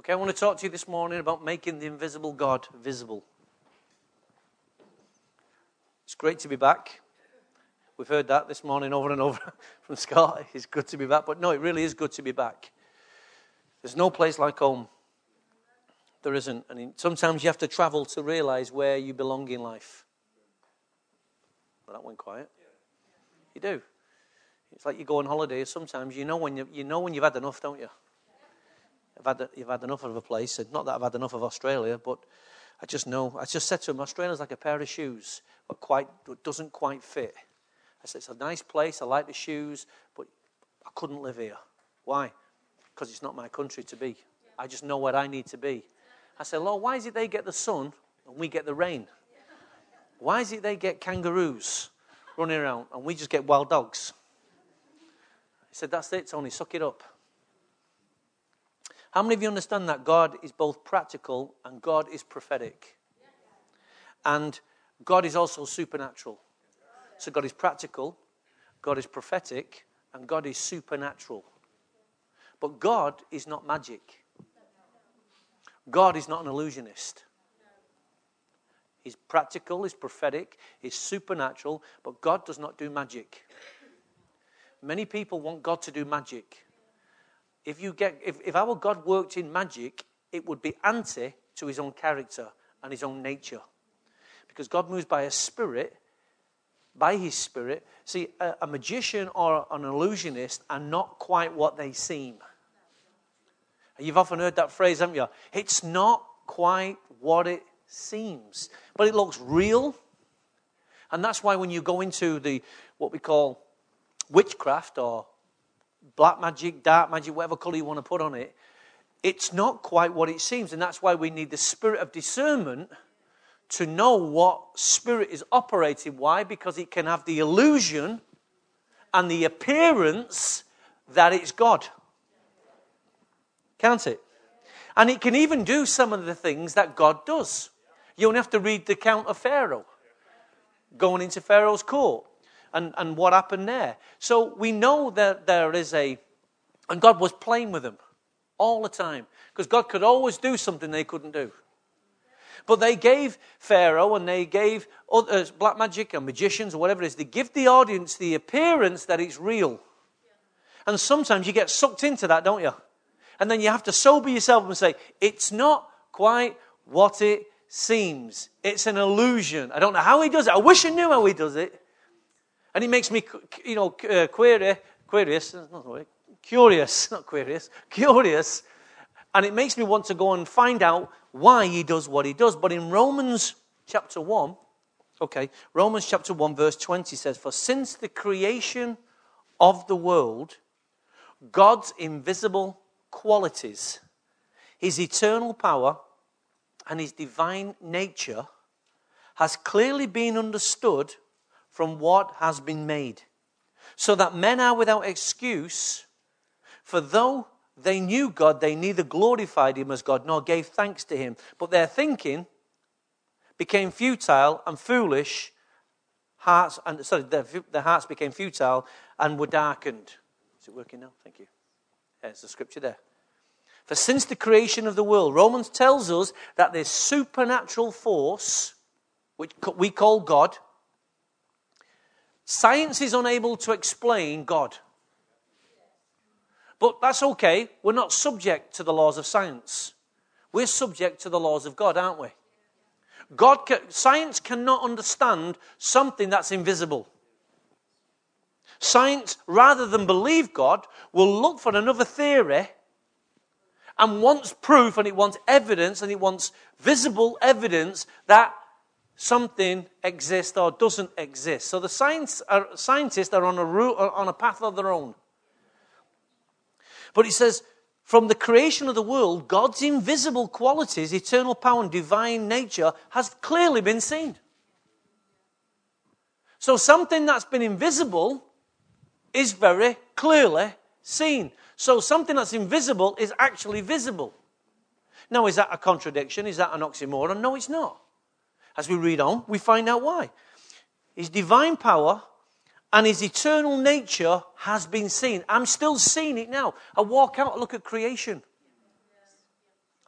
Okay, I want to talk to you this morning about making the invisible God visible. It's great to be back. We've heard that this morning over and over from Scott. It's good to be back. But no, it really is good to be back. There's no place like home. There isn't. I And sometimes you have to travel to realize where you belong in life. Well, that went quiet. You do. It's like you go on holiday. Sometimes you know when you, you know when you've had enough, don't you? I've had, you've had enough of a place. Not that I've had enough of Australia, but I just know. I just said to him, Australia's like a pair of shoes, but quite doesn't quite fit. I said, it's a nice place. I like the shoes, but I couldn't live here. Why? Because it's not my country to be. I just know where I need to be. I said, Lord, why is it they get the sun and we get the rain? Why is it they get kangaroos running around and we just get wild dogs? He said, That's it, Tony, suck it up. How many of you understand that God is both practical and God is prophetic? And God is also supernatural. So God is practical, God is prophetic, and God is supernatural. But God is not magic. God is not an illusionist. He's practical, he's prophetic, he's supernatural, but God does not do magic. Many people want God to do magic. If, you get, if, if our God worked in magic, it would be anti to his own character and his own nature. Because God moves by a spirit, by his spirit. See, a, a magician or an illusionist are not quite what they seem. You've often heard that phrase, haven't you? It's not quite what it seems, but it looks real. And that's why when you go into the what we call witchcraft or black magic, dark magic, whatever color you want to put on it, it's not quite what it seems. And that's why we need the spirit of discernment to know what spirit is operating. Why? Because it can have the illusion and the appearance that it's God. Can't it? And it can even do some of the things that God does. You only have to read the account of Pharaoh going into Pharaoh's court and, and what happened there. So we know that there is a, and God was playing with them all the time because God could always do something they couldn't do. But they gave Pharaoh and they gave others, black magic and magicians or whatever it is, they give the audience the appearance that it's real. And sometimes you get sucked into that, don't you? And then you have to sober yourself and say, it's not quite what it seems. It's an illusion. I don't know how he does it. I wish I knew how he does it. And it makes me, you know, uh, curious, not curious, curious. And it makes me want to go and find out why he does what he does. But in Romans chapter 1, okay, Romans chapter 1, verse 20 says, For since the creation of the world, God's invisible qualities, his eternal power, and his divine nature has clearly been understood from what has been made, so that men are without excuse. For though they knew God, they neither glorified him as God nor gave thanks to him, but their thinking became futile and foolish. Hearts and sorry, their, their hearts became futile and were darkened. Is it working now? Thank you. There's the scripture there. For since the creation of the world, Romans tells us that this supernatural force, which we call God, Science is unable to explain God. But that's okay. We're not subject to the laws of science. We're subject to the laws of God, aren't we? God can, science cannot understand something that's invisible. Science, rather than believe God, will look for another theory and wants proof and it wants evidence and it wants visible evidence that something exists or doesn't exist. So the science are, scientists are on a, route, on a path of their own. But he says, from the creation of the world, God's invisible qualities, eternal power, and divine nature has clearly been seen. So something that's been invisible is very clearly seen. So something that's invisible is actually visible. Now, is that a contradiction? Is that an oxymoron? No, it's not. As we read on, we find out why. His divine power and his eternal nature has been seen. I'm still seeing it now. I walk out, I look at creation.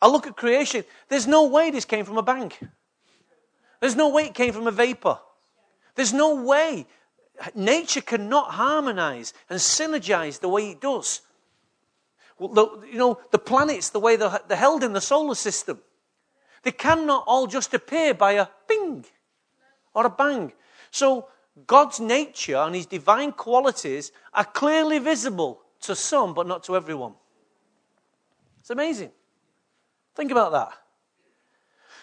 I look at creation. There's no way this came from a bank. There's no way it came from a vapor. There's no way. Nature cannot harmonize and synergize the way it does. Well, the, you know, the planets, the way they're, they're held in the solar system, they cannot all just appear by a ping or a bang. So God's nature and his divine qualities are clearly visible to some, but not to everyone. It's amazing. Think about that.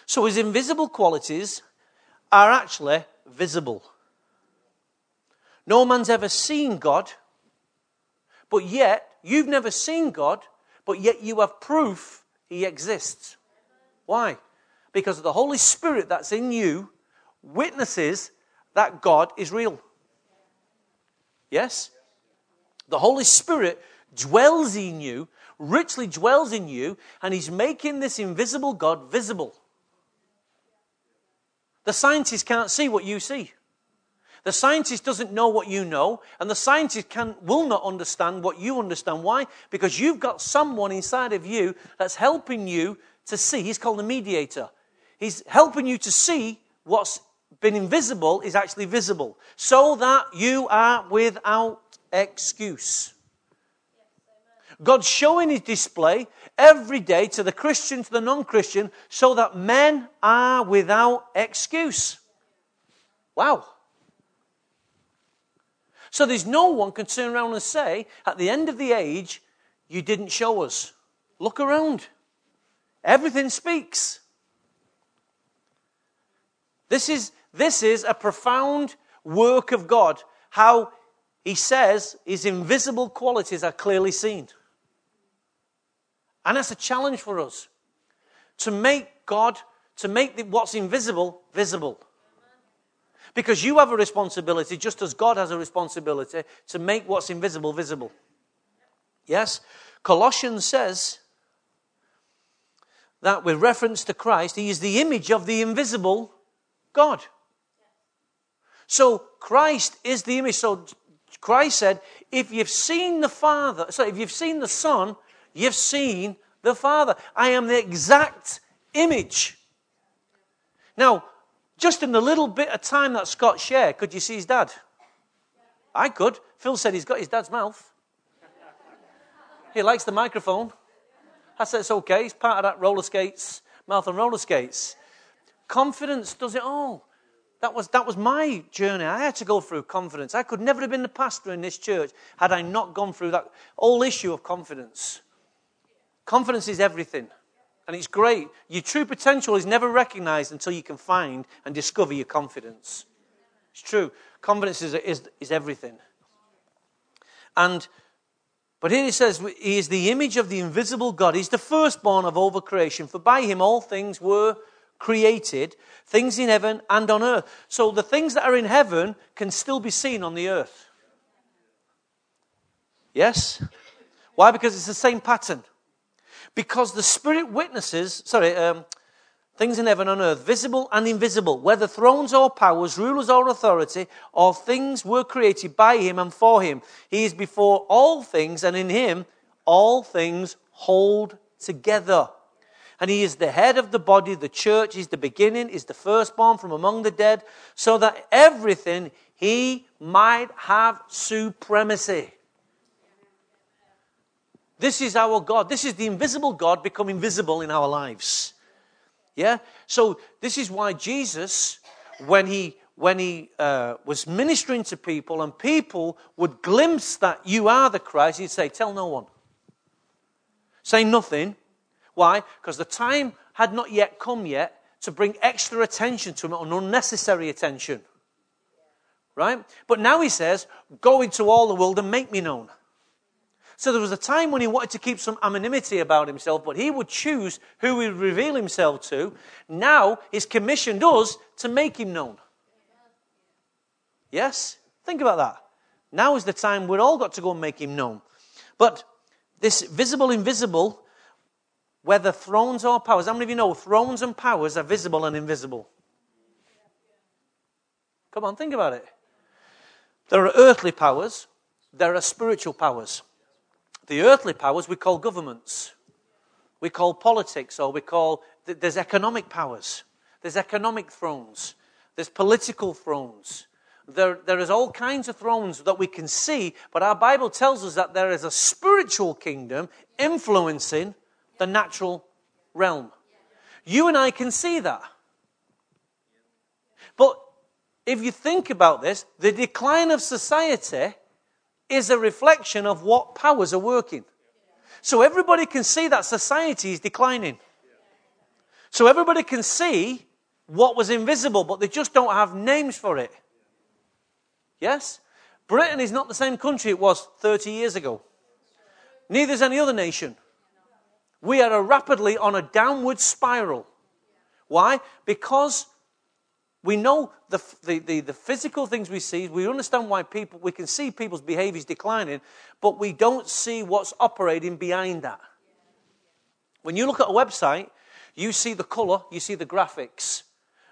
So his invisible qualities are actually visible. No man's ever seen God, but yet you've never seen God, but yet you have proof he exists. Why? Because the Holy Spirit that's in you witnesses that God is real. Yes? The Holy Spirit dwells in you, richly dwells in you, and He's making this invisible God visible. The scientist can't see what you see. The scientist doesn't know what you know, and the scientist can, will not understand what you understand. Why? Because you've got someone inside of you that's helping you to see. He's called a mediator. He's helping you to see what's been invisible is actually visible, so that you are without excuse. God's showing his display every day to the Christian, to the non Christian, so that men are without excuse. Wow. So there's no one can turn around and say, at the end of the age, you didn't show us. Look around. Everything speaks. This is, this is a profound work of God. How he says his invisible qualities are clearly seen. And that's a challenge for us to make God, to make the, what's invisible visible. Because you have a responsibility, just as God has a responsibility, to make what's invisible visible. Yes? Colossians says that with reference to Christ, he is the image of the invisible God. So Christ is the image. So Christ said, if you've seen the Father, so if you've seen the Son, you've seen the Father. I am the exact image. Now, just in the little bit of time that Scott shared, could you see his dad? I could. Phil said he's got his dad's mouth. He likes the microphone. I said it's okay. He's part of that roller skates, mouth and roller skates. Confidence does it all. That was, that was my journey. I had to go through confidence. I could never have been the pastor in this church had I not gone through that whole issue of confidence. Confidence is everything. And it's great. Your true potential is never recognized until you can find and discover your confidence. It's true. Confidence is, is, is everything. And, but here he says, He is the image of the invisible God. He's the firstborn of all creation, for by him all things were created, things in heaven and on earth. So the things that are in heaven can still be seen on the earth. Yes? Why? Because it's the same pattern. Because the Spirit witnesses, sorry, um, things in heaven and on earth, visible and invisible, whether thrones or powers, rulers or authority, all things were created by Him and for Him. He is before all things, and in Him all things hold together. And he is the head of the body, the church. He's the beginning, he's the firstborn from among the dead, so that everything he might have supremacy. This is our God. This is the invisible God becoming visible in our lives. Yeah? So, this is why Jesus, when he when he uh, was ministering to people and people would glimpse that you are the Christ, he'd say, Tell no one. Say nothing why? Because the time had not yet come yet to bring extra attention to him, or unnecessary attention. Right? But now he says, Go into all the world and make me known. So there was a time when he wanted to keep some anonymity about himself, but he would choose who he would reveal himself to. Now he's commissioned us to make him known. Yes? Think about that. Now is the time we've all got to go and make him known. But this visible, invisible whether thrones or powers. How many of you know thrones and powers are visible and invisible? Come on, think about it. There are earthly powers, there are spiritual powers. The earthly powers we call governments. we call politics, or we call, there's economic powers, there's economic thrones, there's political thrones. There, there is all kinds of thrones that we can see, but our Bible tells us that there is a spiritual kingdom influencing the natural realm. You and I can see that. But if you think about this, the decline of society is a reflection of what powers are working. So everybody can see that society is declining. So everybody can see what was invisible, but they just don't have names for it. Yes? Britain is not the same country it was 30 years ago. Neither is any other nation. We are rapidly on a downward spiral. Why? Because we know the, the, the, the, physical things we see. We understand why people, we can see people's behaviors declining, but we don't see what's operating behind that. When you look at a website, you see the color, you see the graphics.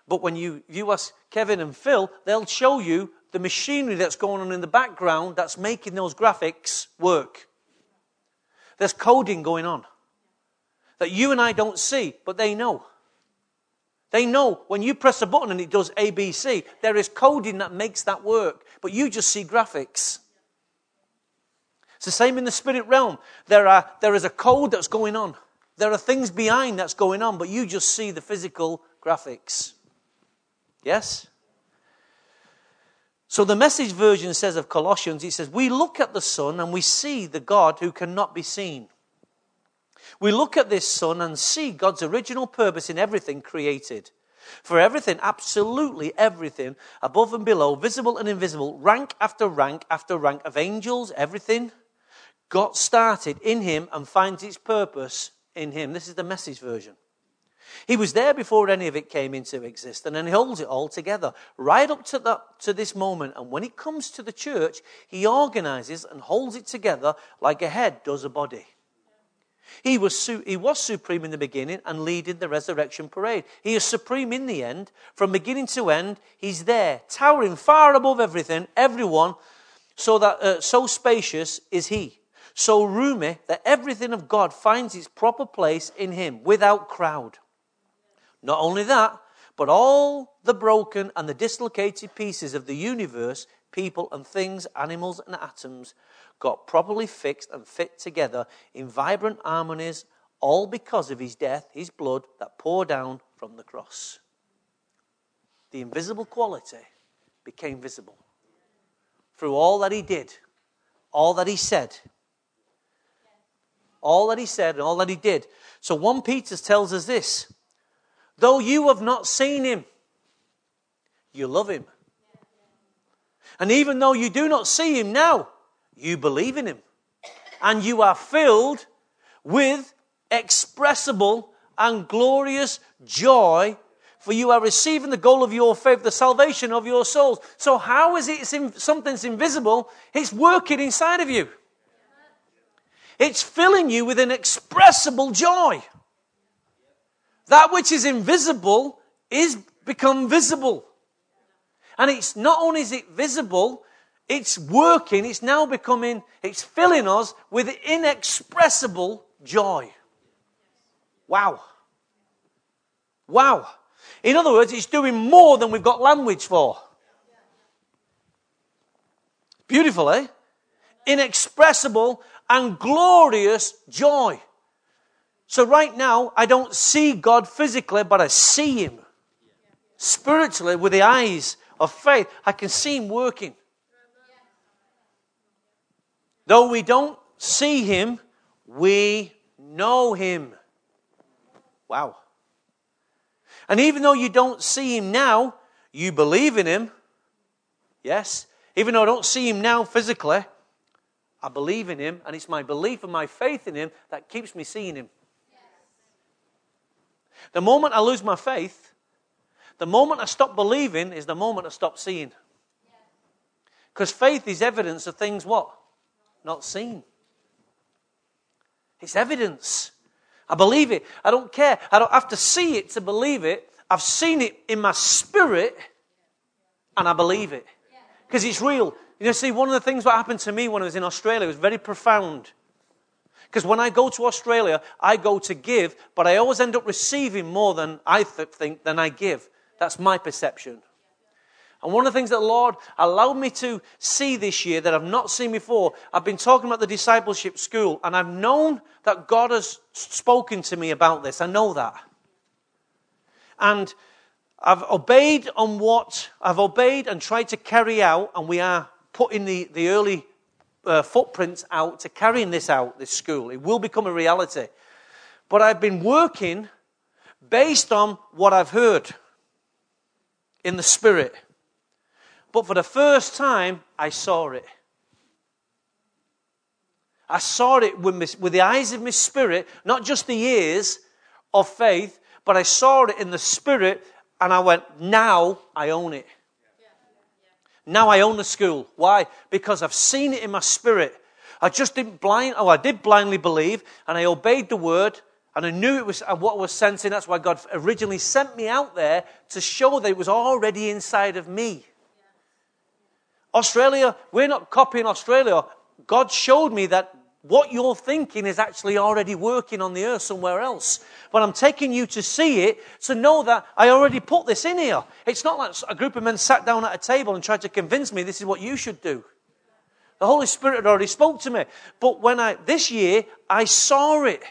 But when you, you ask Kevin and Phil, they'll show you the machinery that's going on in the background that's making those graphics work. There's coding going on that you and I don't see, but they know. They know when you press a button and it does ABC, there is coding that makes that work, but you just see graphics. It's the same in the spirit realm. There, are, there is a code that's going on. There are things behind that's going on, but you just see the physical graphics. Yes? So the message version says of Colossians, it says, We look at the Son and we see the God who cannot be seen. We look at this Son and see God's original purpose in everything created. For everything, absolutely everything, above and below, visible and invisible, rank after rank after rank of angels, everything, got started in Him and finds its purpose in Him. This is the message version. He was there before any of it came into existence, and he holds it all together right up to, that, to this moment. And when it comes to the church, he organizes and holds it together like a head does a body. He was, su- he was supreme in the beginning and leading the resurrection parade. He is supreme in the end. From beginning to end, he's there, towering far above everything, everyone, so that uh, so spacious is he. So roomy that everything of God finds its proper place in him without crowd. Not only that, but all the broken and the dislocated pieces of the universe, people and things, animals and atoms, got properly fixed and fit together in vibrant harmonies, all because of his death, his blood that poured down from the cross. The invisible quality became visible through all that he did, all that he said. All that he said and all that he did. So 1 Peter tells us this though you have not seen him, you love him. And even though you do not see him now, you believe in him. And you are filled with expressible and glorious joy, for you are receiving the goal of your faith, the salvation of your souls. So, how is it something's invisible? It's working inside of you, it's filling you with an expressible joy. That which is invisible is become visible. And it's not only is it visible, it's working, it's now becoming, it's filling us with inexpressible joy. Wow. Wow. In other words, it's doing more than we've got language for. Beautiful, eh? Inexpressible and glorious joy. So, right now, I don't see God physically, but I see Him spiritually with the eyes of faith. I can see Him working. Though we don't see him, we know him. Wow. And even though you don't see him now, you believe in him. Yes. Even though I don't see him now physically, I believe in him, and it's my belief and my faith in him that keeps me seeing him. The moment I lose my faith, the moment I stop believing is the moment I stop seeing. Because faith is evidence of things what? Not seen. It's evidence. I believe it. I don't care. I don't have to see it to believe it. I've seen it in my spirit and I believe it. Because it's real. You know, see, one of the things that happened to me when I was in Australia was very profound. Because when I go to Australia, I go to give, but I always end up receiving more than I th- think than I give. That's my perception. And one of the things that the Lord allowed me to see this year that I've not seen before, I've been talking about the discipleship school, and I've known that God has spoken to me about this. I know that. And I've obeyed on what I've obeyed and tried to carry out, and we are putting the, the early uh, footprints out to carrying this out, this school. It will become a reality. But I've been working based on what I've heard in the Spirit. But for the first time, I saw it. I saw it with, my, with the eyes of my spirit, not just the ears of faith, but I saw it in the spirit, and I went, now I own it. Now I own the school. Why? Because I've seen it in my spirit. I just didn't blind, oh, I did blindly believe, and I obeyed the word, and I knew it was uh, what was sensing. That's why God originally sent me out there to show that it was already inside of me. Australia, we're not copying Australia. God showed me that what you're thinking is actually already working on the earth somewhere else. But I'm taking you to see it to know that I already put this in here. It's not like a group of men sat down at a table and tried to convince me this is what you should do. The Holy Spirit had already spoke to me. But when I, this year, I saw it.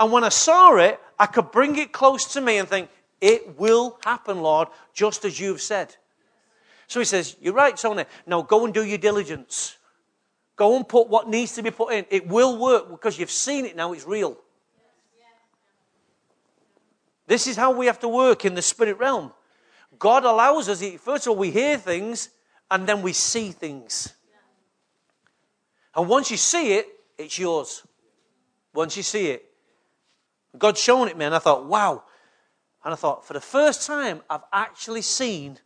And when I saw it, I could bring it close to me and think, it will happen, Lord, just as you've said. So he says, You're right, Tony. Now go and do your diligence. Go and put what needs to be put in. It will work because you've seen it now, it's real. This is how we have to work in the spirit realm. God allows us, first of all, we hear things and then we see things. And once you see it, it's yours. Once you see it. God's shown it me, and I thought, wow. And I thought, for the first time, I've actually seen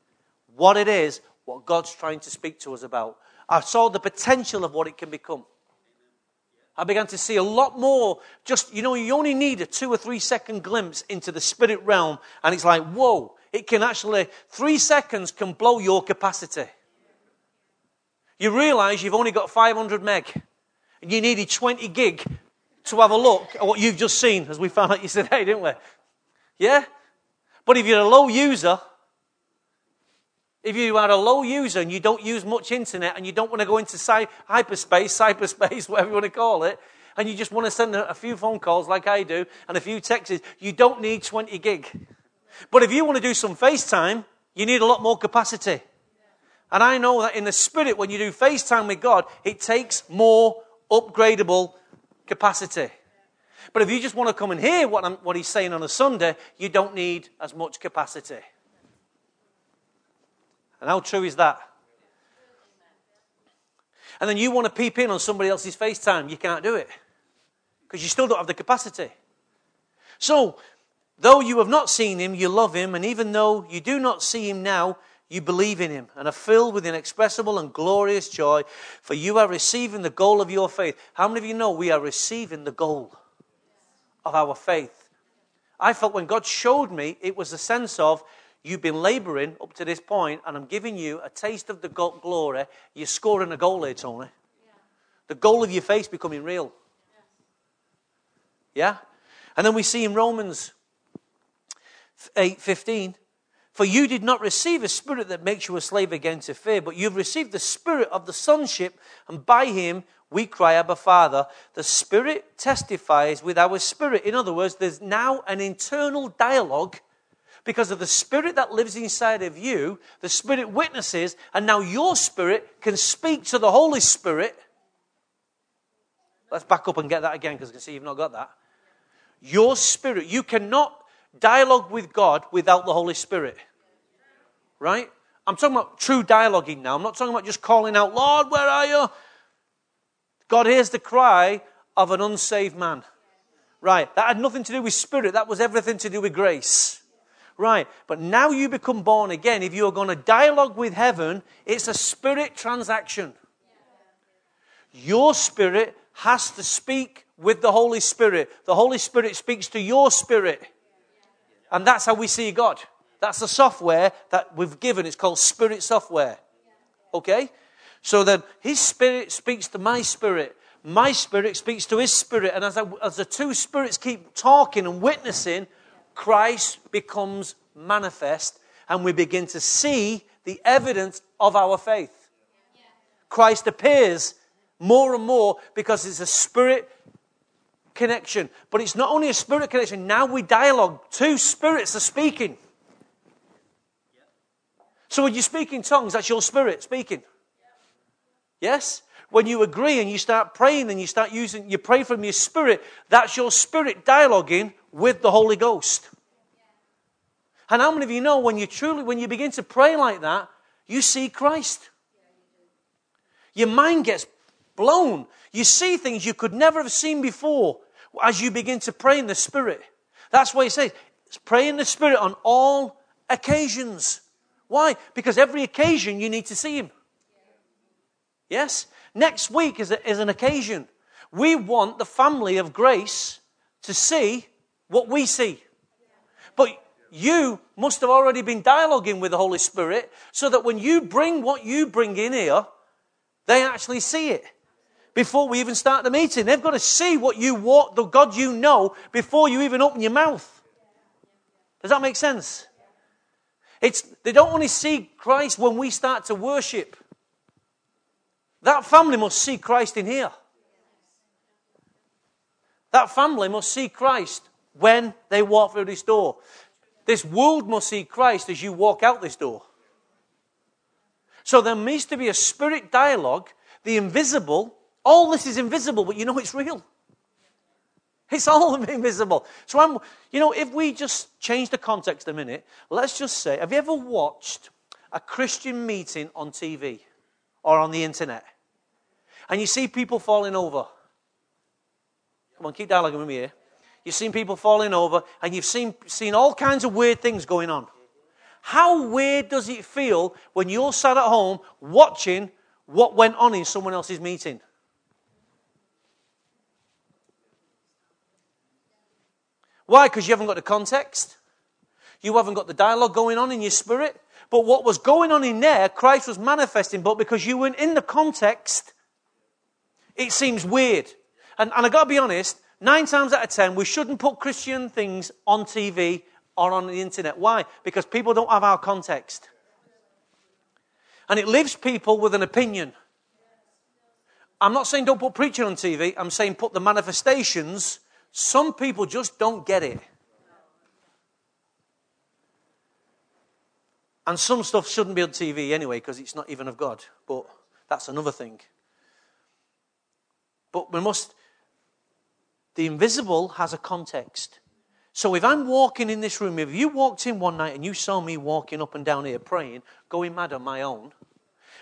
what it is, what God's trying to speak to us about. I saw the potential of what it can become. I began to see a lot more. Just, you know, you only need a two or three second glimpse into the spirit realm, and it's like, whoa, it can actually, three seconds can blow your capacity. You realize you've only got 500 meg, and you needed 20 gig to have a look at what you've just seen, as we found out yesterday, didn't we? Yeah? But if you're a low user, if you are a low user and you don't use much internet and you don't want to go into cy- hyperspace, cyberspace, whatever you want to call it, and you just want to send a, few phone calls like I do and a few texts, you don't need 20 gig. But if you want to do some FaceTime, you need a lot more capacity. And I know that in the spirit, when you do FaceTime with God, it takes more upgradable capacity. But if you just want to come and hear what, what he's saying on a Sunday, you don't need as much capacity. And how true is that? And then you want to peep in on somebody else's FaceTime. You can't do it because you still don't have the capacity. So, though you have not seen him, you love him. And even though you do not see him now, you believe in him and are filled with inexpressible and glorious joy, for you are receiving the goal of your faith. How many of you know we are receiving the goal of our faith? I felt when God showed me, it was a sense of You've been laboring up to this point, and I'm giving you a taste of the glory. You're scoring a goal here, Tony. Yeah. The goal of your face becoming real. Yeah? And then we see in Romans 8 15, for you did not receive a spirit that makes you a slave again to fear, but you've received the spirit of the sonship, and by him we cry, Abba, Father. The Spirit testifies with our spirit. In other words, there's now an internal dialogue because of the spirit that lives inside of you. The spirit witnesses, and now your spirit can speak to the Holy Spirit. Let's back up and get that again because I can see you've not got that. Your spirit, you cannot dialogue with God without the Holy Spirit. Right? I'm talking about true dialoguing now. I'm not talking about just calling out, Lord, where are you? God hears the cry of an unsaved man. Right. That had nothing to do with spirit. That was everything to do with grace. Right, but now you become born again. If you're going to dialogue with heaven, it's a spirit transaction. Your spirit has to speak with the Holy Spirit. The Holy Spirit speaks to your spirit. And that's how we see God. That's the software that we've given. It's called spirit software. Okay? So then His spirit speaks to my spirit. My spirit speaks to his spirit. And as, I, as the two spirits keep talking and witnessing, Christ becomes manifest and we begin to see the evidence of our faith. Christ appears more and more because it's a spirit connection. But it's not only a spirit connection, now we dialogue. Two spirits are speaking. So when you speak in tongues, that's your spirit speaking. Yes? When you agree and you start praying and you start using, you pray from your spirit, that's your spirit dialoguing with the Holy Ghost. And how many of you know when you truly, when you begin to pray like that, you see Christ? Your mind gets blown. You see things you could never have seen before as you begin to pray in the Spirit. That's why he says, pray in the Spirit on all occasions. Why? Because every occasion you need to see Him. Yes? Next week is, a, is an occasion. We want the family of grace to see what we see. But you must have already been dialoguing with the Holy Spirit so that when you bring what you bring in here, they actually see it before we even start the meeting. They've got to see what you walk, the God you know, before you even open your mouth. Does that make sense? It's, they don't only see Christ when we start to worship. That family must see Christ in here. That family must see Christ when they walk through this door. This world must see Christ as you walk out this door. So there needs to be a spirit dialogue. The invisible, all this is invisible, but you know it's real. It's all invisible. So I'm, you know, if we just change the context a minute, let's just say, have you ever watched a Christian meeting on TV or on the internet? And you see people falling over. Come on, keep dialoguing with me here. You've seen people falling over, and you've seen, seen all kinds of weird things going on. How weird does it feel when you're sat at home watching what went on in someone else's meeting? Why? Because you haven't got the context. You haven't got the dialogue going on in your spirit. But what was going on in there, Christ was manifesting, but because you weren't in the context, it seems weird. And, and i got to be honest, nine times out of ten, we shouldn't put Christian things on TV or on the internet. Why? Because people don't have our context. And it leaves people with an opinion. I'm not saying don't put preaching on TV, I'm saying put the manifestations. Some people just don't get it. And some stuff shouldn't be on TV anyway because it's not even of God. But that's another thing. But we must, the invisible has a context. So if I'm walking in this room, if you walked in one night and you saw me walking up and down here praying, going mad on my own,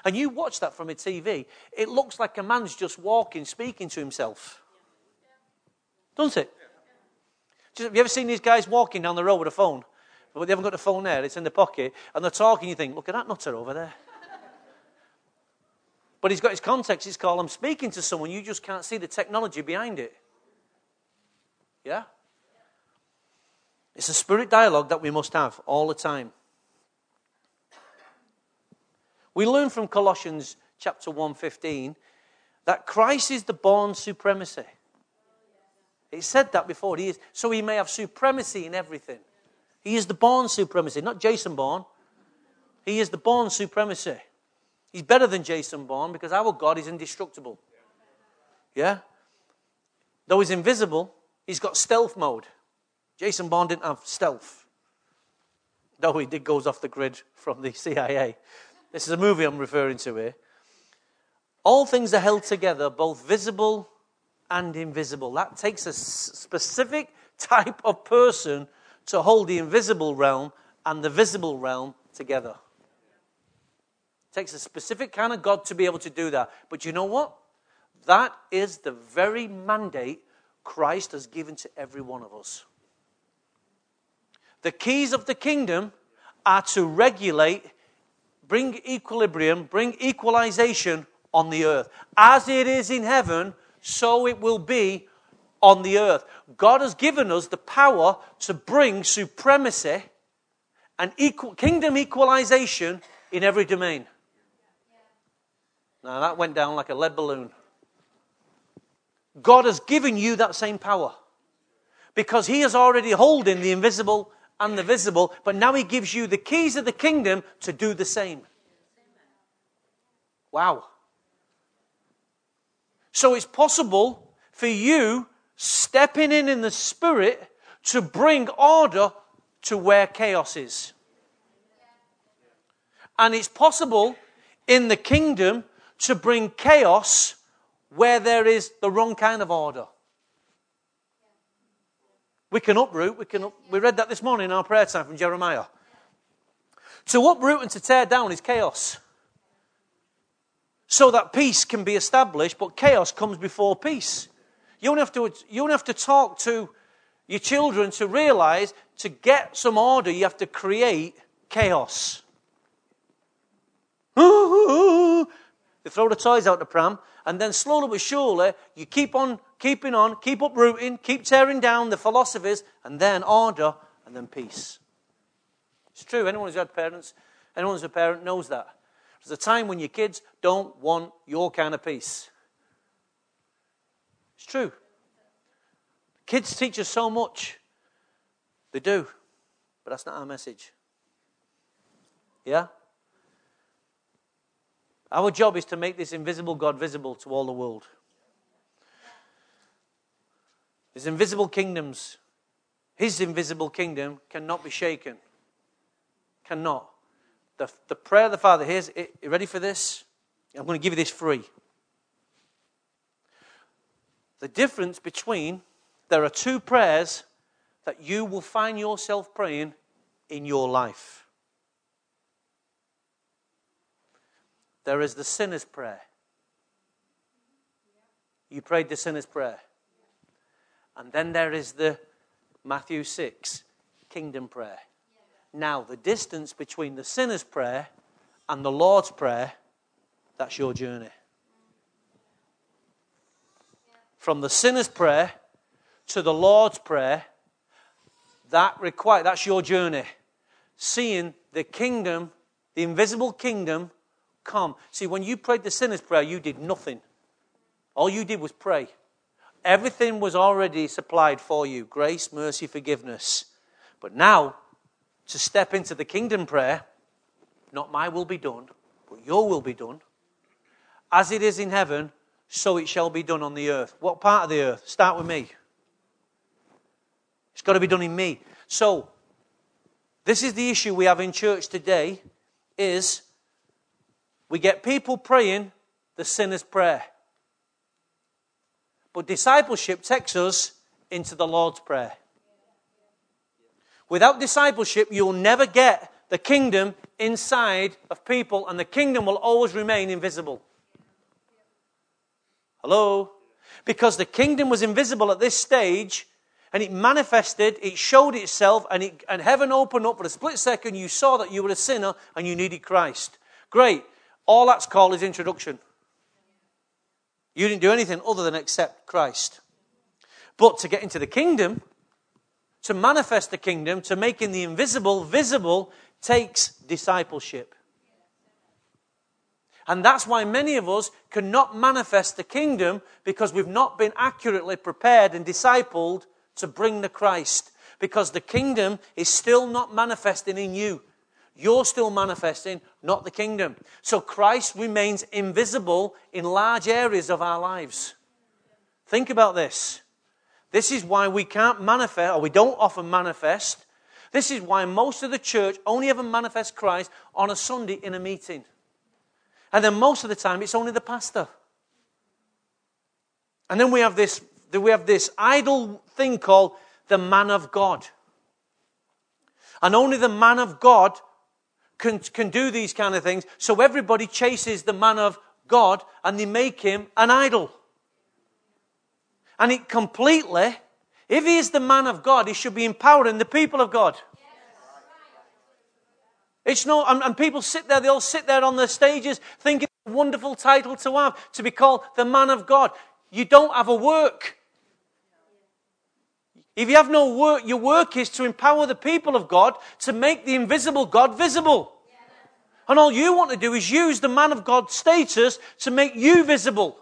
and you watch that from a TV, it looks like a man's just walking, speaking to himself. Doesn't it? Have you ever seen these guys walking down the road with a phone? But they haven't got the phone there, it's in the pocket, and they're talking, you think, look at that nutter over there. But he's got his context. He's called, I'm speaking to someone. You just can't see the technology behind it. Yeah? It's a spirit dialogue that we must have all the time. We learn from Colossians chapter 1:15 that Christ is the born supremacy. It said that before. He is, so he may have supremacy in everything. He is the born supremacy, not Jason Bourne. He is the born supremacy. He's better than Jason Bourne because our God is indestructible. Yeah? Though he's invisible, he's got stealth mode. Jason Bourne didn't have stealth. Though he did goes off the grid from the CIA. This is a movie I'm referring to here. All things are held together, both visible and invisible. That takes a specific type of person to hold the invisible realm and the visible realm together It takes a specific kind of God to be able to do that. But you know what? That is the very mandate Christ has given to every one of us. The keys of the kingdom are to regulate, bring equilibrium, bring equalization on the earth. As it is in heaven, so it will be on the earth. God has given us the power to bring supremacy and equal, kingdom equalization in every domain. Now that went down like a lead balloon. God has given you that same power. Because He is already holding the invisible and the visible, but now He gives you the keys of the kingdom to do the same. Wow. So it's possible for you stepping in in the Spirit to bring order to where chaos is. And it's possible in the kingdom to bring chaos where there is the wrong kind of order. We can uproot. We, can up, we read that this morning in our prayer time from Jeremiah. To uproot and to tear down is chaos. So that peace can be established, but chaos comes before peace. You don't have to, you don't have to talk to your children to realize to get some order, you have to create chaos. They throw the toys out the pram, and then slowly but surely, you keep on keeping on, keep uprooting, keep tearing down the philosophies, and then order, and then peace. It's true. Anyone who's had parents, anyone who's a parent knows that. There's a time when your kids don't want your kind of peace. It's true. Kids teach us so much. They do. But that's not our message. Yeah? Our job is to make this invisible God visible to all the world. His invisible kingdoms, his invisible kingdom cannot be shaken. Cannot. The, the prayer of the Father, here's, you ready for this? I'm going to give you this free. The difference between, there are two prayers that you will find yourself praying in your life. There is the sinner's prayer. You prayed the sinner's prayer. And then there is the Matthew 6 kingdom prayer. Now, the distance between the sinner's prayer and the Lord's prayer, that's your journey. From the sinner's prayer to the Lord's prayer, that require, that's your journey. Seeing the kingdom, the invisible kingdom, come. See, when you prayed the sinner's prayer, you did nothing. All you did was pray. Everything was already supplied for you grace, mercy, forgiveness. But now, to step into the kingdom prayer, not my will be done, but your will be done. As it is in heaven, so it shall be done on the earth. What part of the earth? Start with me. It's got to be done in me. So, this is the issue we have in church today is we get people praying the sinner's prayer. But discipleship takes us into the Lord's Prayer. Without discipleship, you'll never get the kingdom inside of people, and the kingdom will always remain invisible. Hello? Because the kingdom was invisible at this stage, and it manifested, it showed itself, and, it, and heaven opened up for a split second. You saw that you were a sinner and you needed Christ. Great. All that's called is introduction. You didn't do anything other than accept Christ. But to get into the kingdom, to manifest the kingdom, to making the invisible visible, takes discipleship. And that's why many of us cannot manifest the kingdom because we've not been accurately prepared and discipled to bring the Christ. Because the kingdom is still not manifesting in you. You're still manifesting, not the kingdom. So Christ remains invisible in large areas of our lives. Think about this. This is why we can't manifest, or we don't often manifest. This is why most of the church only ever manifests Christ on a Sunday in a meeting. And then most of the time it's only the pastor. And then we have this, we have this idol thing called the man of God. And only the man of God can, can do these kind of things. So everybody chases the man of God and they make him an idol. And it completely, if he is the man of God, he should be empowering the people of God. It's not, and, and people sit there, they all sit there on the stages thinking it's a wonderful title to have, to be called the man of God. You don't have a work. If you have no work, your work is to empower the people of God to make the invisible God visible. And all you want to do is use the man of God status to make you visible.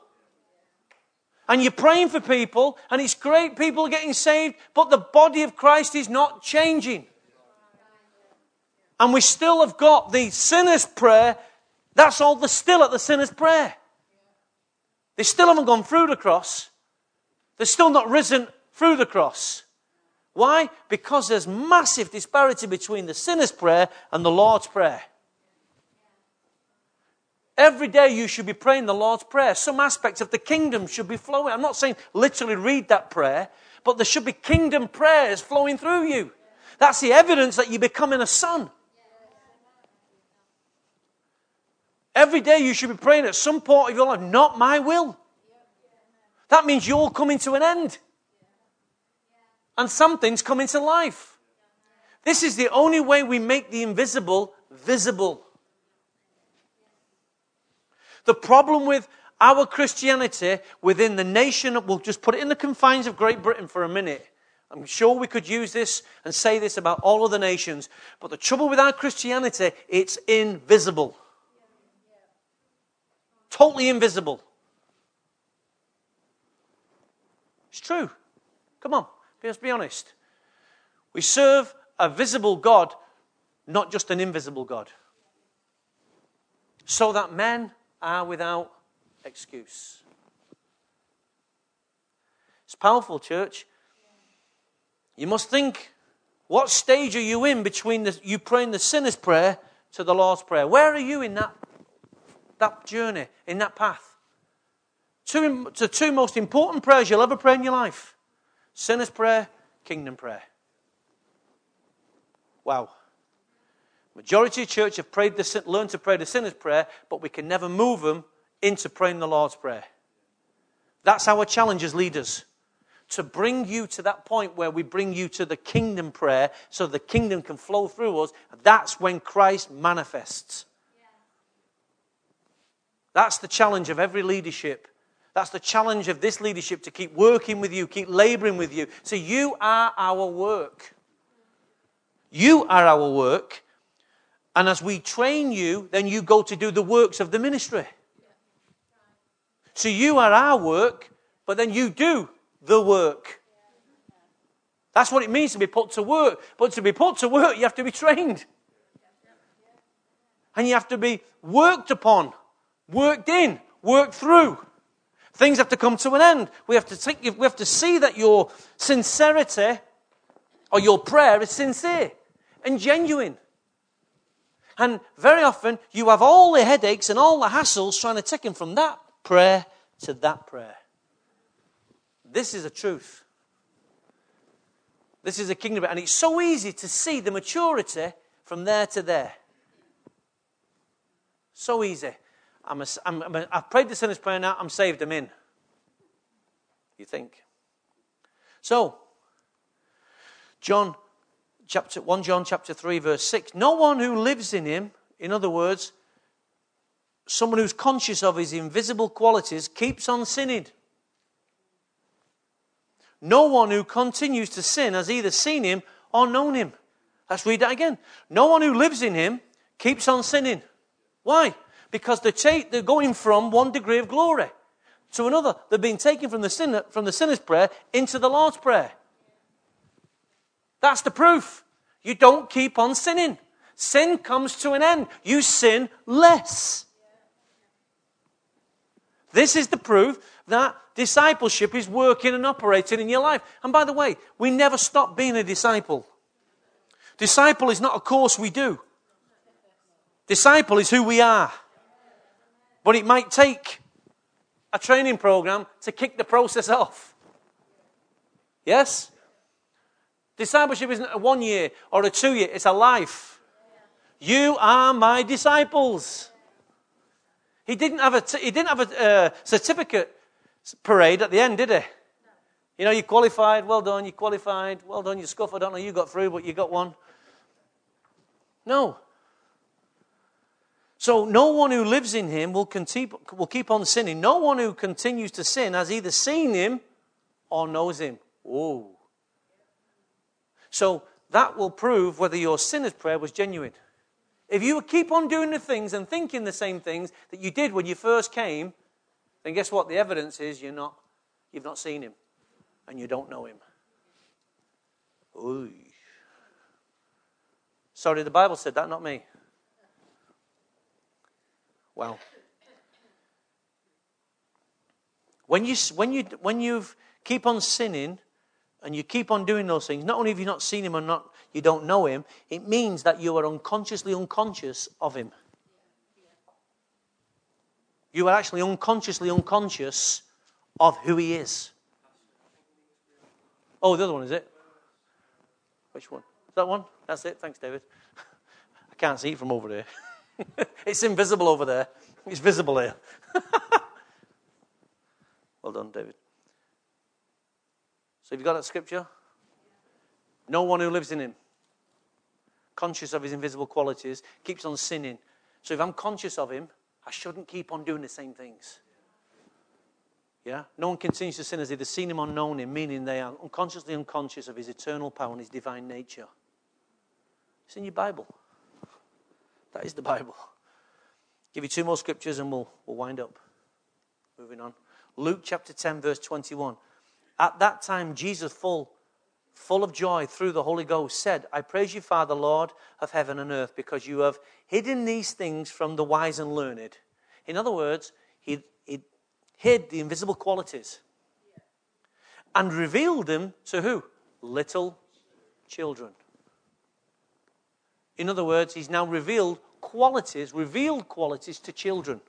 And you're praying for people, and it's great, people are getting saved, but the body of Christ is not changing. And we still have got the sinner's prayer. That's all there's still at the sinner's prayer. They still haven't gone through the cross. They're still not risen through the cross. Why? Because there's massive disparity between the sinner's prayer and the Lord's prayer. Every day you should be praying the Lord's Prayer. Some aspects of the kingdom should be flowing. I'm not saying literally read that prayer, but there should be kingdom prayers flowing through you. That's the evidence that you're becoming a son. Every day you should be praying at some point of your life, not my will. That means you're coming to an end. And something's coming to life. This is the only way we make the invisible visible. The problem with our Christianity within the nation, we'll just put it in the confines of Great Britain for a minute. I'm sure we could use this and say this about all other nations. But the trouble with our Christianity, it's invisible. Totally invisible. It's true. Come on, let's be honest. We serve a visible God, not just an invisible God. So that men are without excuse. It's powerful, church. You must think what stage are you in between the, you praying the sinner's prayer to the Lord's prayer? Where are you in that, that journey, in that path? Two, the two most important prayers you'll ever pray in your life sinner's prayer, kingdom prayer. Wow. Majority of church have prayed the, learned to pray the sinner's prayer, but we can never move them into praying the Lord's prayer. That's our challenge as leaders. To bring you to that point where we bring you to the kingdom prayer so the kingdom can flow through us. That's when Christ manifests. That's the challenge of every leadership. That's the challenge of this leadership to keep working with you, keep laboring with you. So you are our work. You are our work. And as we train you, then you go to do the works of the ministry. So you are our work, but then you do the work. That's what it means to be put to work. But to be put to work, you have to be trained. And you have to be worked upon, worked in, worked through. Things have to come to an end. We have to, take, we have to see that your sincerity or your prayer is sincere and genuine. And very often you have all the headaches and all the hassles trying to take him from that prayer to that prayer. This is a truth. This is a kingdom. And it's so easy to see the maturity from there to there. So easy. I'm a, I'm, I'm a, I've prayed the sinner's prayer now, I'm saved, I'm in. You think? So, John chapter 1 John chapter 3 verse 6 no one who lives in him in other words someone who's conscious of his invisible qualities keeps on sinning. No one who continues to sin has either seen him or known him. Let's read that again. No one who lives in him keeps on sinning. Why because they're, they're going from one degree of glory to another they're being taken from the, sinner, from the sinner's prayer into the lord's prayer that's the proof. You don't keep on sinning. Sin comes to an end. You sin less. This is the proof that discipleship is working and operating in your life. And by the way, we never stop being a disciple. Disciple is not a course we do. Disciple is who we are. But it might take a training program to kick the process off. Yes? Discipleship isn't a one year or a two year, it's a life. You are my disciples. He didn't have a, t- he didn't have a uh, certificate parade at the end, did he? You know, you qualified, well done, you qualified, well done, you scuff, I don't know, you got through, but you got one. No. So no one who lives in him will, continue, will keep on sinning. No one who continues to sin has either seen him or knows him. Whoa. So that will prove whether your sinner's prayer was genuine. If you keep on doing the things and thinking the same things that you did when you first came, then guess what? The evidence is you're not you've not seen him and you don't know him. Ooh. Sorry, the Bible said that, not me. Well, when you when you when you keep on sinning and you keep on doing those things, not only have you not seen him and not you don't know him, it means that you are unconsciously unconscious of him. You are actually unconsciously unconscious of who he is. Oh, the other one is it? Which one? Is that one? That's it. Thanks, David. I can't see it from over there. it's invisible over there. It's visible here. well done, David. So, have you got that scripture? No one who lives in him, conscious of his invisible qualities, keeps on sinning. So, if I'm conscious of him, I shouldn't keep on doing the same things. Yeah? No one continues to sin as either seen him or known him, meaning they are unconsciously unconscious of his eternal power and his divine nature. It's in your Bible. That is the Bible. Give you two more scriptures and we'll, we'll wind up. Moving on. Luke chapter 10, verse 21. At that time, Jesus, full, full of joy through the Holy Ghost, said, I praise you, Father, Lord of heaven and earth, because you have hidden these things from the wise and learned. In other words, he, he hid the invisible qualities and revealed them to who? Little children. In other words, he's now revealed qualities, revealed qualities to children.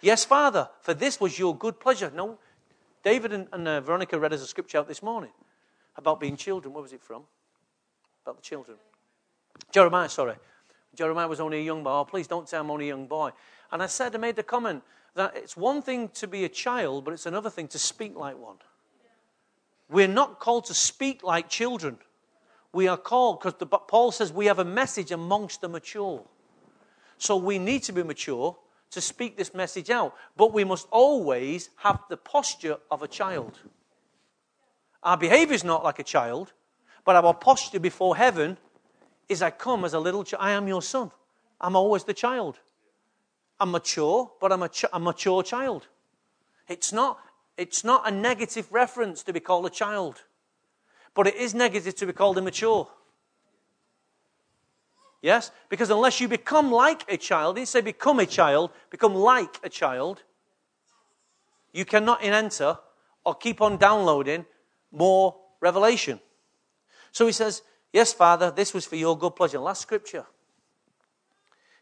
Yes, Father, for this was your good pleasure. No, David and, and uh, Veronica read us a scripture out this morning about being children. Where was it from? About the children. Jeremiah, sorry. Jeremiah was only a young boy. Oh, please don't say I'm only a young boy. And I said, I made the comment that it's one thing to be a child, but it's another thing to speak like one. We're not called to speak like children. We are called, because Paul says we have a message amongst the mature. So we need to be mature to speak this message out. But we must always have the posture of a child. Our behavior is not like a child, but our posture before heaven is I come as a little child. I am your son. I'm always the child. I'm mature, but I'm a, ch- a mature child. It's not, it's not a negative reference to be called a child, but it is negative to be called immature. Yes? Because unless you become like a child, he say become a child, become like a child, you cannot enter or keep on downloading more revelation. So he says, Yes, Father, this was for your good pleasure. Last scripture.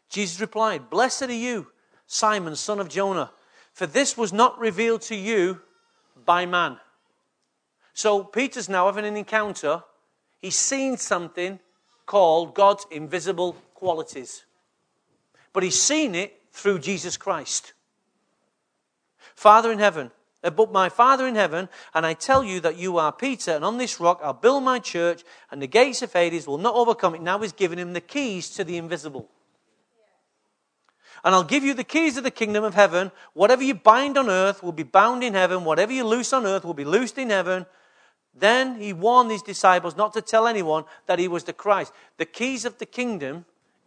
Jesus replied, Blessed are you, Simon, son of Jonah, for this was not revealed to you by man. So Peter's now having an encounter. He's seen something called God's invisible qualities. But he's seen it through Jesus Christ. Father in heaven, uh, but my Father in heaven, and I tell you that you are Peter, and on this rock I'll build my church, and the gates of Hades will not overcome it. Now he's given him the keys to the invisible. And I'll give you the keys of the kingdom of heaven. Whatever you bind on earth will be bound in heaven. Whatever you loose on earth will be loosed in heaven. Then he warned his disciples not to tell anyone that he was the Christ. The keys of the kingdom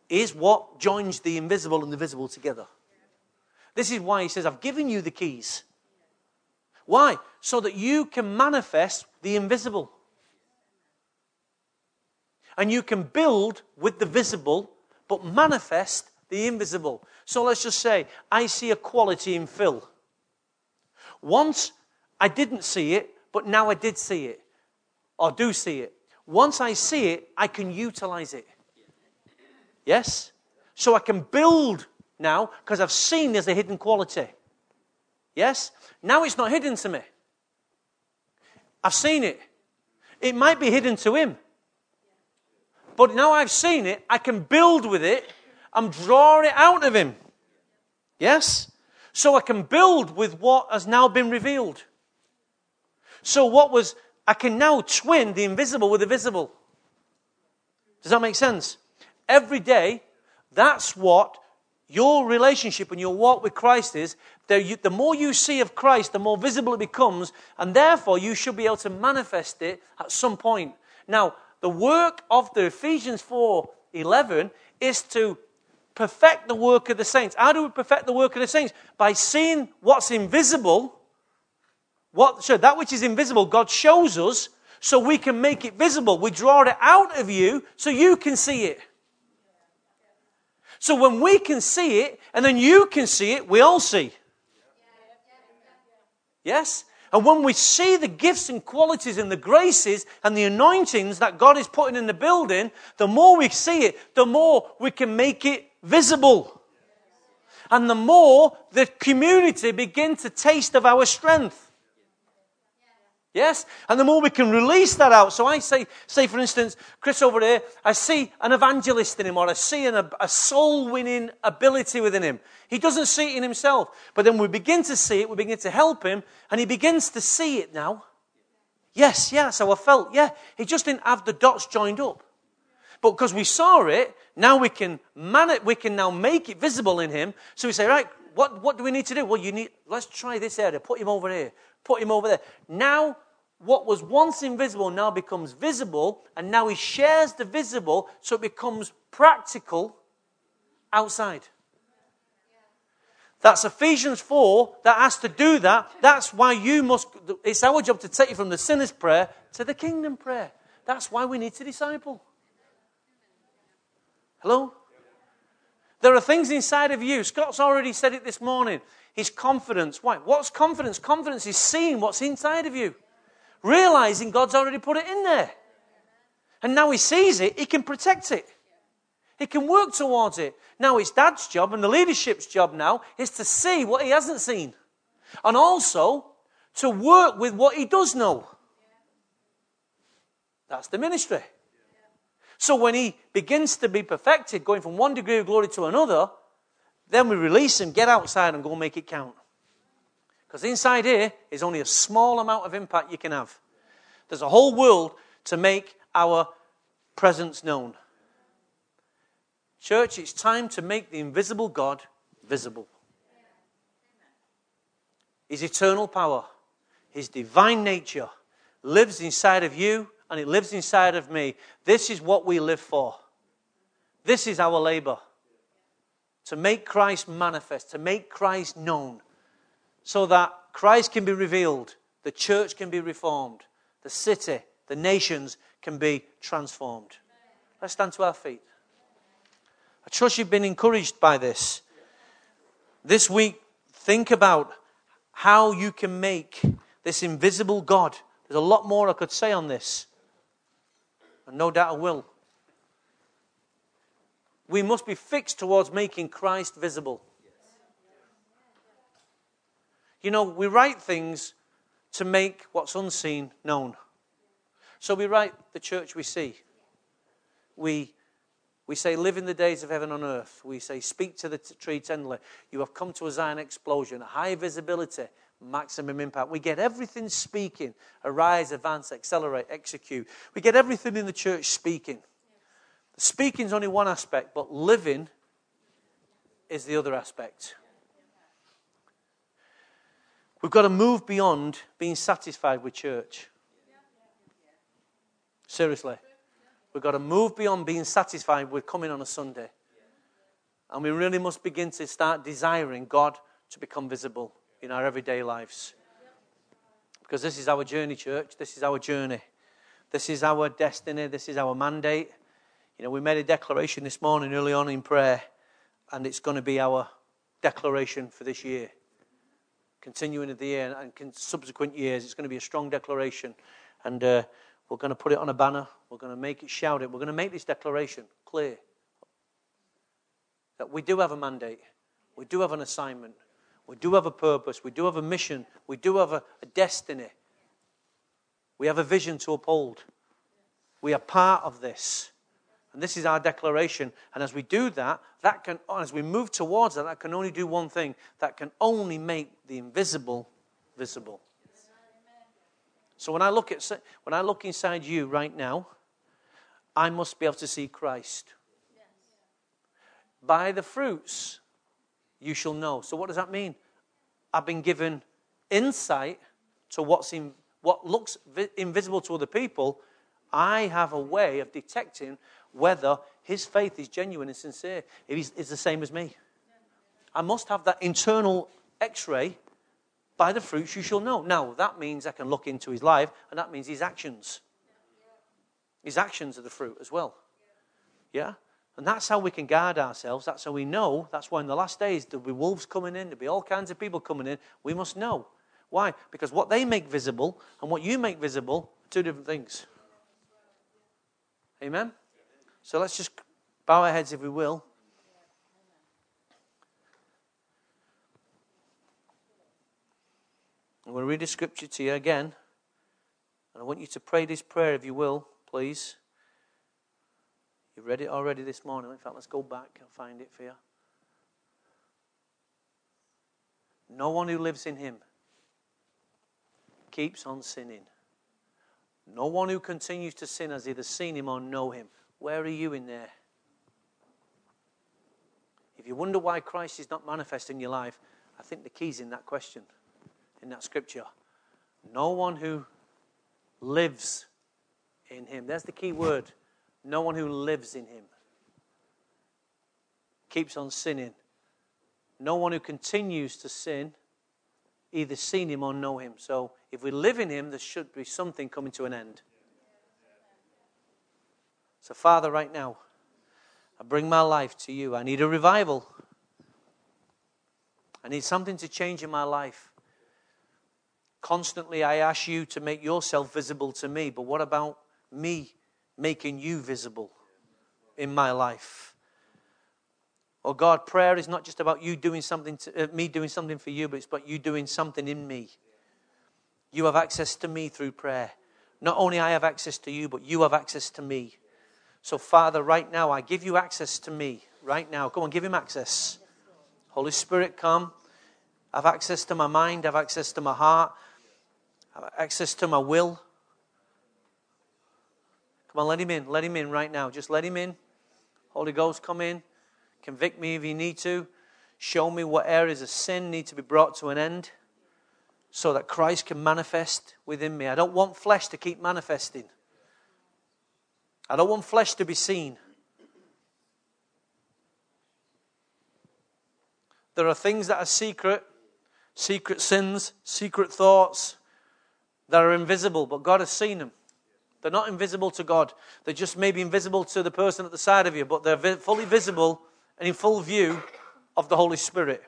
is what joins the invisible and the visible together. This is why he says, I've given you the keys. Why? So that you can manifest the invisible. And you can build with the visible, but manifest the invisible. So let's just say, I see a quality in Phil. Once I didn't see it, but now I did see it, or do see it. Once I see it, I can utilize it. Yes? So I can build now because I've seen there's a hidden quality. Yes? Now it's not hidden to me. I've seen it. It might be hidden to him. But now I've seen it, I can build with it. I'm drawing it out of him. Yes? So I can build with what has now been revealed. So, what was, I can now twin the invisible with the visible. Does that make sense? Every day, that's what your relationship and your walk with Christ is. The more you see of Christ, the more visible it becomes, and therefore you should be able to manifest it at some point. Now, the work of the Ephesians 4 11 is to perfect the work of the saints. How do we perfect the work of the saints? By seeing what's invisible What, so that which is invisible, God shows us so we can make it visible. We draw it out of you so you can see it. So when we can see it and then you can see it, we all see. Yes? And when we see the gifts and qualities and the graces and the anointings that God is putting in the building, the more we see it, the more we can make it visible. And the more the community begin to taste of our strength. Yes? And the more we can release that out. So I say, say for instance, Chris over here, I see an evangelist in him or I see an, a soul winning ability within him. He doesn't see it in himself. But then we begin to see it, we begin to help him, and he begins to see it now. Yes, yeah, so I felt, yeah, he just didn't have the dots joined up. But because we saw it, now we can man it, we can now make it visible in him. So we say, right, what, what do we need to do? Well, you need, let's try this area, put him over here put him over there. Now, what was once invisible now becomes visible, and now he shares the visible so it becomes practical outside. That's Ephesians 4 that has to do that. That's why you must, it's our job to take you from the sinner's prayer to the kingdom prayer. That's why we need to disciple. Hello? There are things inside of you. Scott's already said it this morning. His confidence. Why? What's confidence? Confidence is seeing what's inside of you, realizing God's already put it in there. And now he sees it, he can protect it. He can work towards it. Now it's dad's job and the leadership's job now is to see what he hasn't seen. And also to work with what he does know. That's the ministry. So when he begins to be perfected, going from one degree of glory to another, then we release him, get outside, and go make it count. Because inside here is only a small amount of impact you can have. There's a whole world to make our presence known. Church, it's time to make the invisible God visible. His eternal power, His divine nature lives inside of you and it lives inside of me. This is what we live for. This is our labor to make Christ manifest, to make Christ known, so that Christ can be revealed, the church can be reformed, the city, the nations can be transformed. Let's stand to our feet. I trust you've been encouraged by this. This week, think about how you can make this invisible God. There's a lot more I could say on this, and no doubt I will we must be fixed towards making Christ visible. You know, we write things to make what's unseen known. So we write the church we see. We, we say, live in the days of heaven on earth. We say, speak to the t- tree tenderly. You have come to a Zion explosion, high visibility, maximum impact. We get everything speaking arise, advance, accelerate, execute. We get everything in the church speaking. Speaking is only one aspect, but living is the other aspect. We've got to move beyond being satisfied with church. Seriously. We've got to move beyond being satisfied with coming on a Sunday. And we really must begin to start desiring God to become visible in our everyday lives. Because this is our journey, church. This is our journey. This is our destiny. This is our mandate. You know, we made a declaration this morning early on in prayer, and it's going to be our declaration for this year. Continuing of the year and subsequent years, it's going to be a strong declaration. And uh, we're going to put it on a banner. We're going to make it, shout it. We're going to make this declaration clear that we do have a mandate, we do have an assignment, we do have a purpose, we do have a mission, we do have a, a destiny, we have a vision to uphold. We are part of this. And this is our declaration. And as we do that, that can, as we move towards that, that can only do one thing. That can only make the invisible visible. So when I look at when I look inside you right now, I must be able to see Christ. By the fruits you shall know. So what does that mean? I've been given insight to what's in, what looks invisible to other people. I have a way of detecting whether his faith is genuine and sincere, if he's, is the same as me. I must have that internal x ray By the fruits you shall know. Now, that means I can look into his life, and that means his actions. His actions are the fruit as well. Yeah? And that's how we can guard ourselves. That's how we know. That's why in the last days there'll be wolves coming in, there'll be all kinds of people coming in. We must know. Why? Because what they make visible and what you make visible are two different things. Amen? So let's just bow our heads if we will. I'm going to read a scripture to you again. And I want you to pray this prayer if you will, please. You read it already this morning. In fact, let's go back and find it for you. No one who lives in him keeps on sinning. No one who continues to sin has either seen him or know him. Where are you in there? If you wonder why Christ is not manifest in your life, I think the key's in that question, in that scripture. No one who lives in him. There's the key word. No one who lives in him keeps on sinning. No one who continues to sin either seen him or know him. So if we live in him, there should be something coming to an end. So, Father, right now, I bring my life to you. I need a revival. I need something to change in my life. Constantly, I ask you to make yourself visible to me, but what about me making you visible in my life? Oh God, prayer is not just about you doing something, to, uh, me doing something for you, but it's about you doing something in me. You have access to me through prayer. Not only I have access to you, but you have access to me. So, Father, right now, I give you access to me. Right now. Come on, give him access. Holy Spirit, come. I have access to my mind. I have access to my heart. I have access to my will. Come on, let him in. Let him in right now. Just let him in. Holy Ghost, come in. Convict me if you need to. Show me what areas of sin need to be brought to an end so that Christ can manifest within me. I don't want flesh to keep manifesting. I don't want flesh to be seen. There are things that are secret, secret sins, secret thoughts that are invisible, but God has seen them. They're not invisible to God. They're just maybe invisible to the person at the side of you, but they're fully visible and in full view of the Holy Spirit.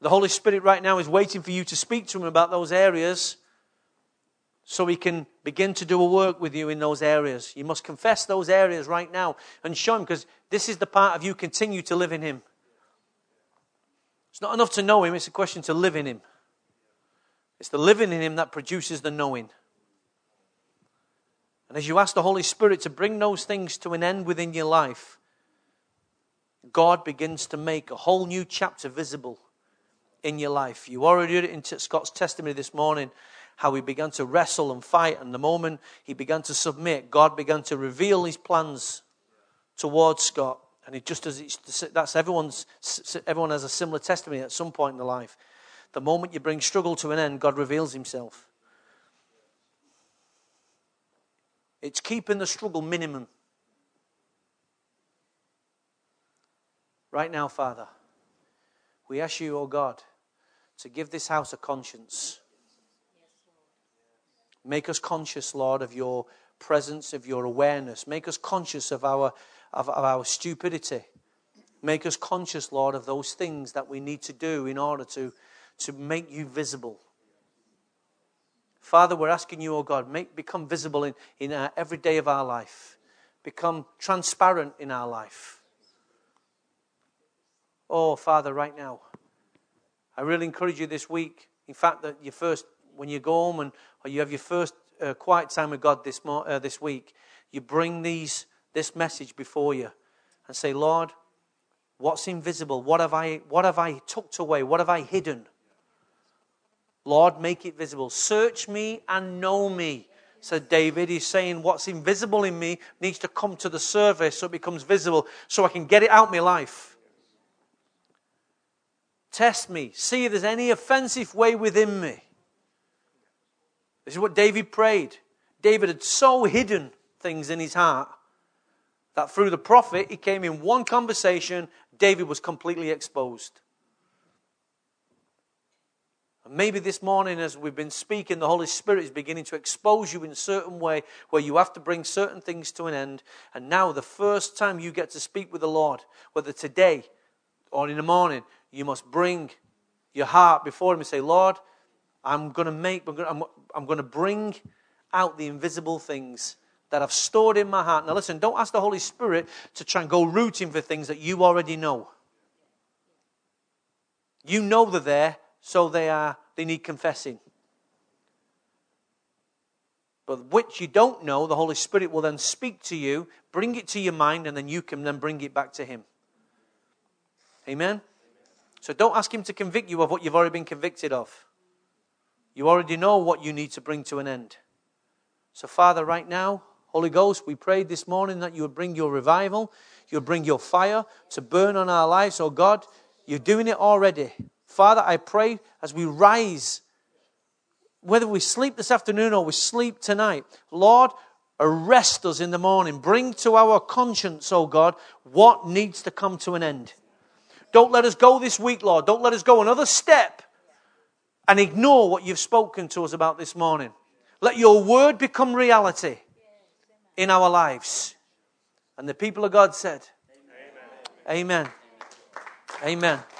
The Holy Spirit right now is waiting for you to speak to Him about those areas so He can begin to do a work with you in those areas. You must confess those areas right now and show Him because this is the part of you continue to live in Him. It's not enough to know Him, it's a question to live in Him. It's the living in Him that produces the knowing. And as you ask the Holy Spirit to bring those things to an end within your life, God begins to make a whole new chapter visible in your life. You already heard it in Scott's testimony this morning how he began to wrestle and fight, and the moment he began to submit, God began to reveal his plans towards Scott. And it just as that's everyone's everyone has a similar testimony at some point in their life. The moment you bring struggle to an end, God reveals himself. It's keeping the struggle minimum. Right now, Father, we ask you, oh God, to give this house a conscience. Make us conscious, Lord, of your presence, of your awareness. Make us conscious of our, of, of our stupidity. Make us conscious, Lord, of those things that we need to do in order to, to make you visible. Father, we're asking you, oh God, make, become visible in, in our, every day of our life. Become transparent in our life. Oh, Father, right now, I really encourage you this week. In fact, that you first, when you go home and or you have your first uh, quiet time with God this mo- uh, this week, you bring these this message before you and say, Lord, what's invisible? What have I what have I tucked away? What have I hidden? Lord, make it visible. Search me and know me, said David. He's saying what's invisible in me needs to come to the surface so it becomes visible, so I can get it out my life. Test me. See if there's any offensive way within me. This is what David prayed. David had so hidden things in his heart that through the prophet, he came in one conversation, David was completely exposed. And maybe this morning, as we've been speaking, the Holy Spirit is beginning to expose you in a certain way where you have to bring certain things to an end. And now, the first time you get to speak with the Lord, whether today or in the morning, you must bring your heart before Him and say, Lord, I'm going to make, I'm, going to bring out the invisible things that I've stored in my heart. Now, listen, don't ask the Holy Spirit to try and go rooting for things that you already know. You know they're there, so they are, they need confessing. But which you don't know, the Holy Spirit will then speak to you, bring it to your mind, and then you can then bring it back to Him. Amen? So don't ask Him to convict you of what you've already been convicted of. You already know what you need to bring to an end. So, Father, right now, Holy Ghost, we prayed this morning that you would bring your revival, you would bring your fire to burn on our lives. Oh God, you're doing it already. Father, I pray as we rise, whether we sleep this afternoon or we sleep tonight, Lord, arrest us in the morning. Bring to our conscience, oh God, what needs to come to an end. Don't let us go this week, Lord. Don't let us go another step and ignore what you've spoken to us about this morning. Let your word become reality in our lives. And the people of God said, Amen. Amen. Amen.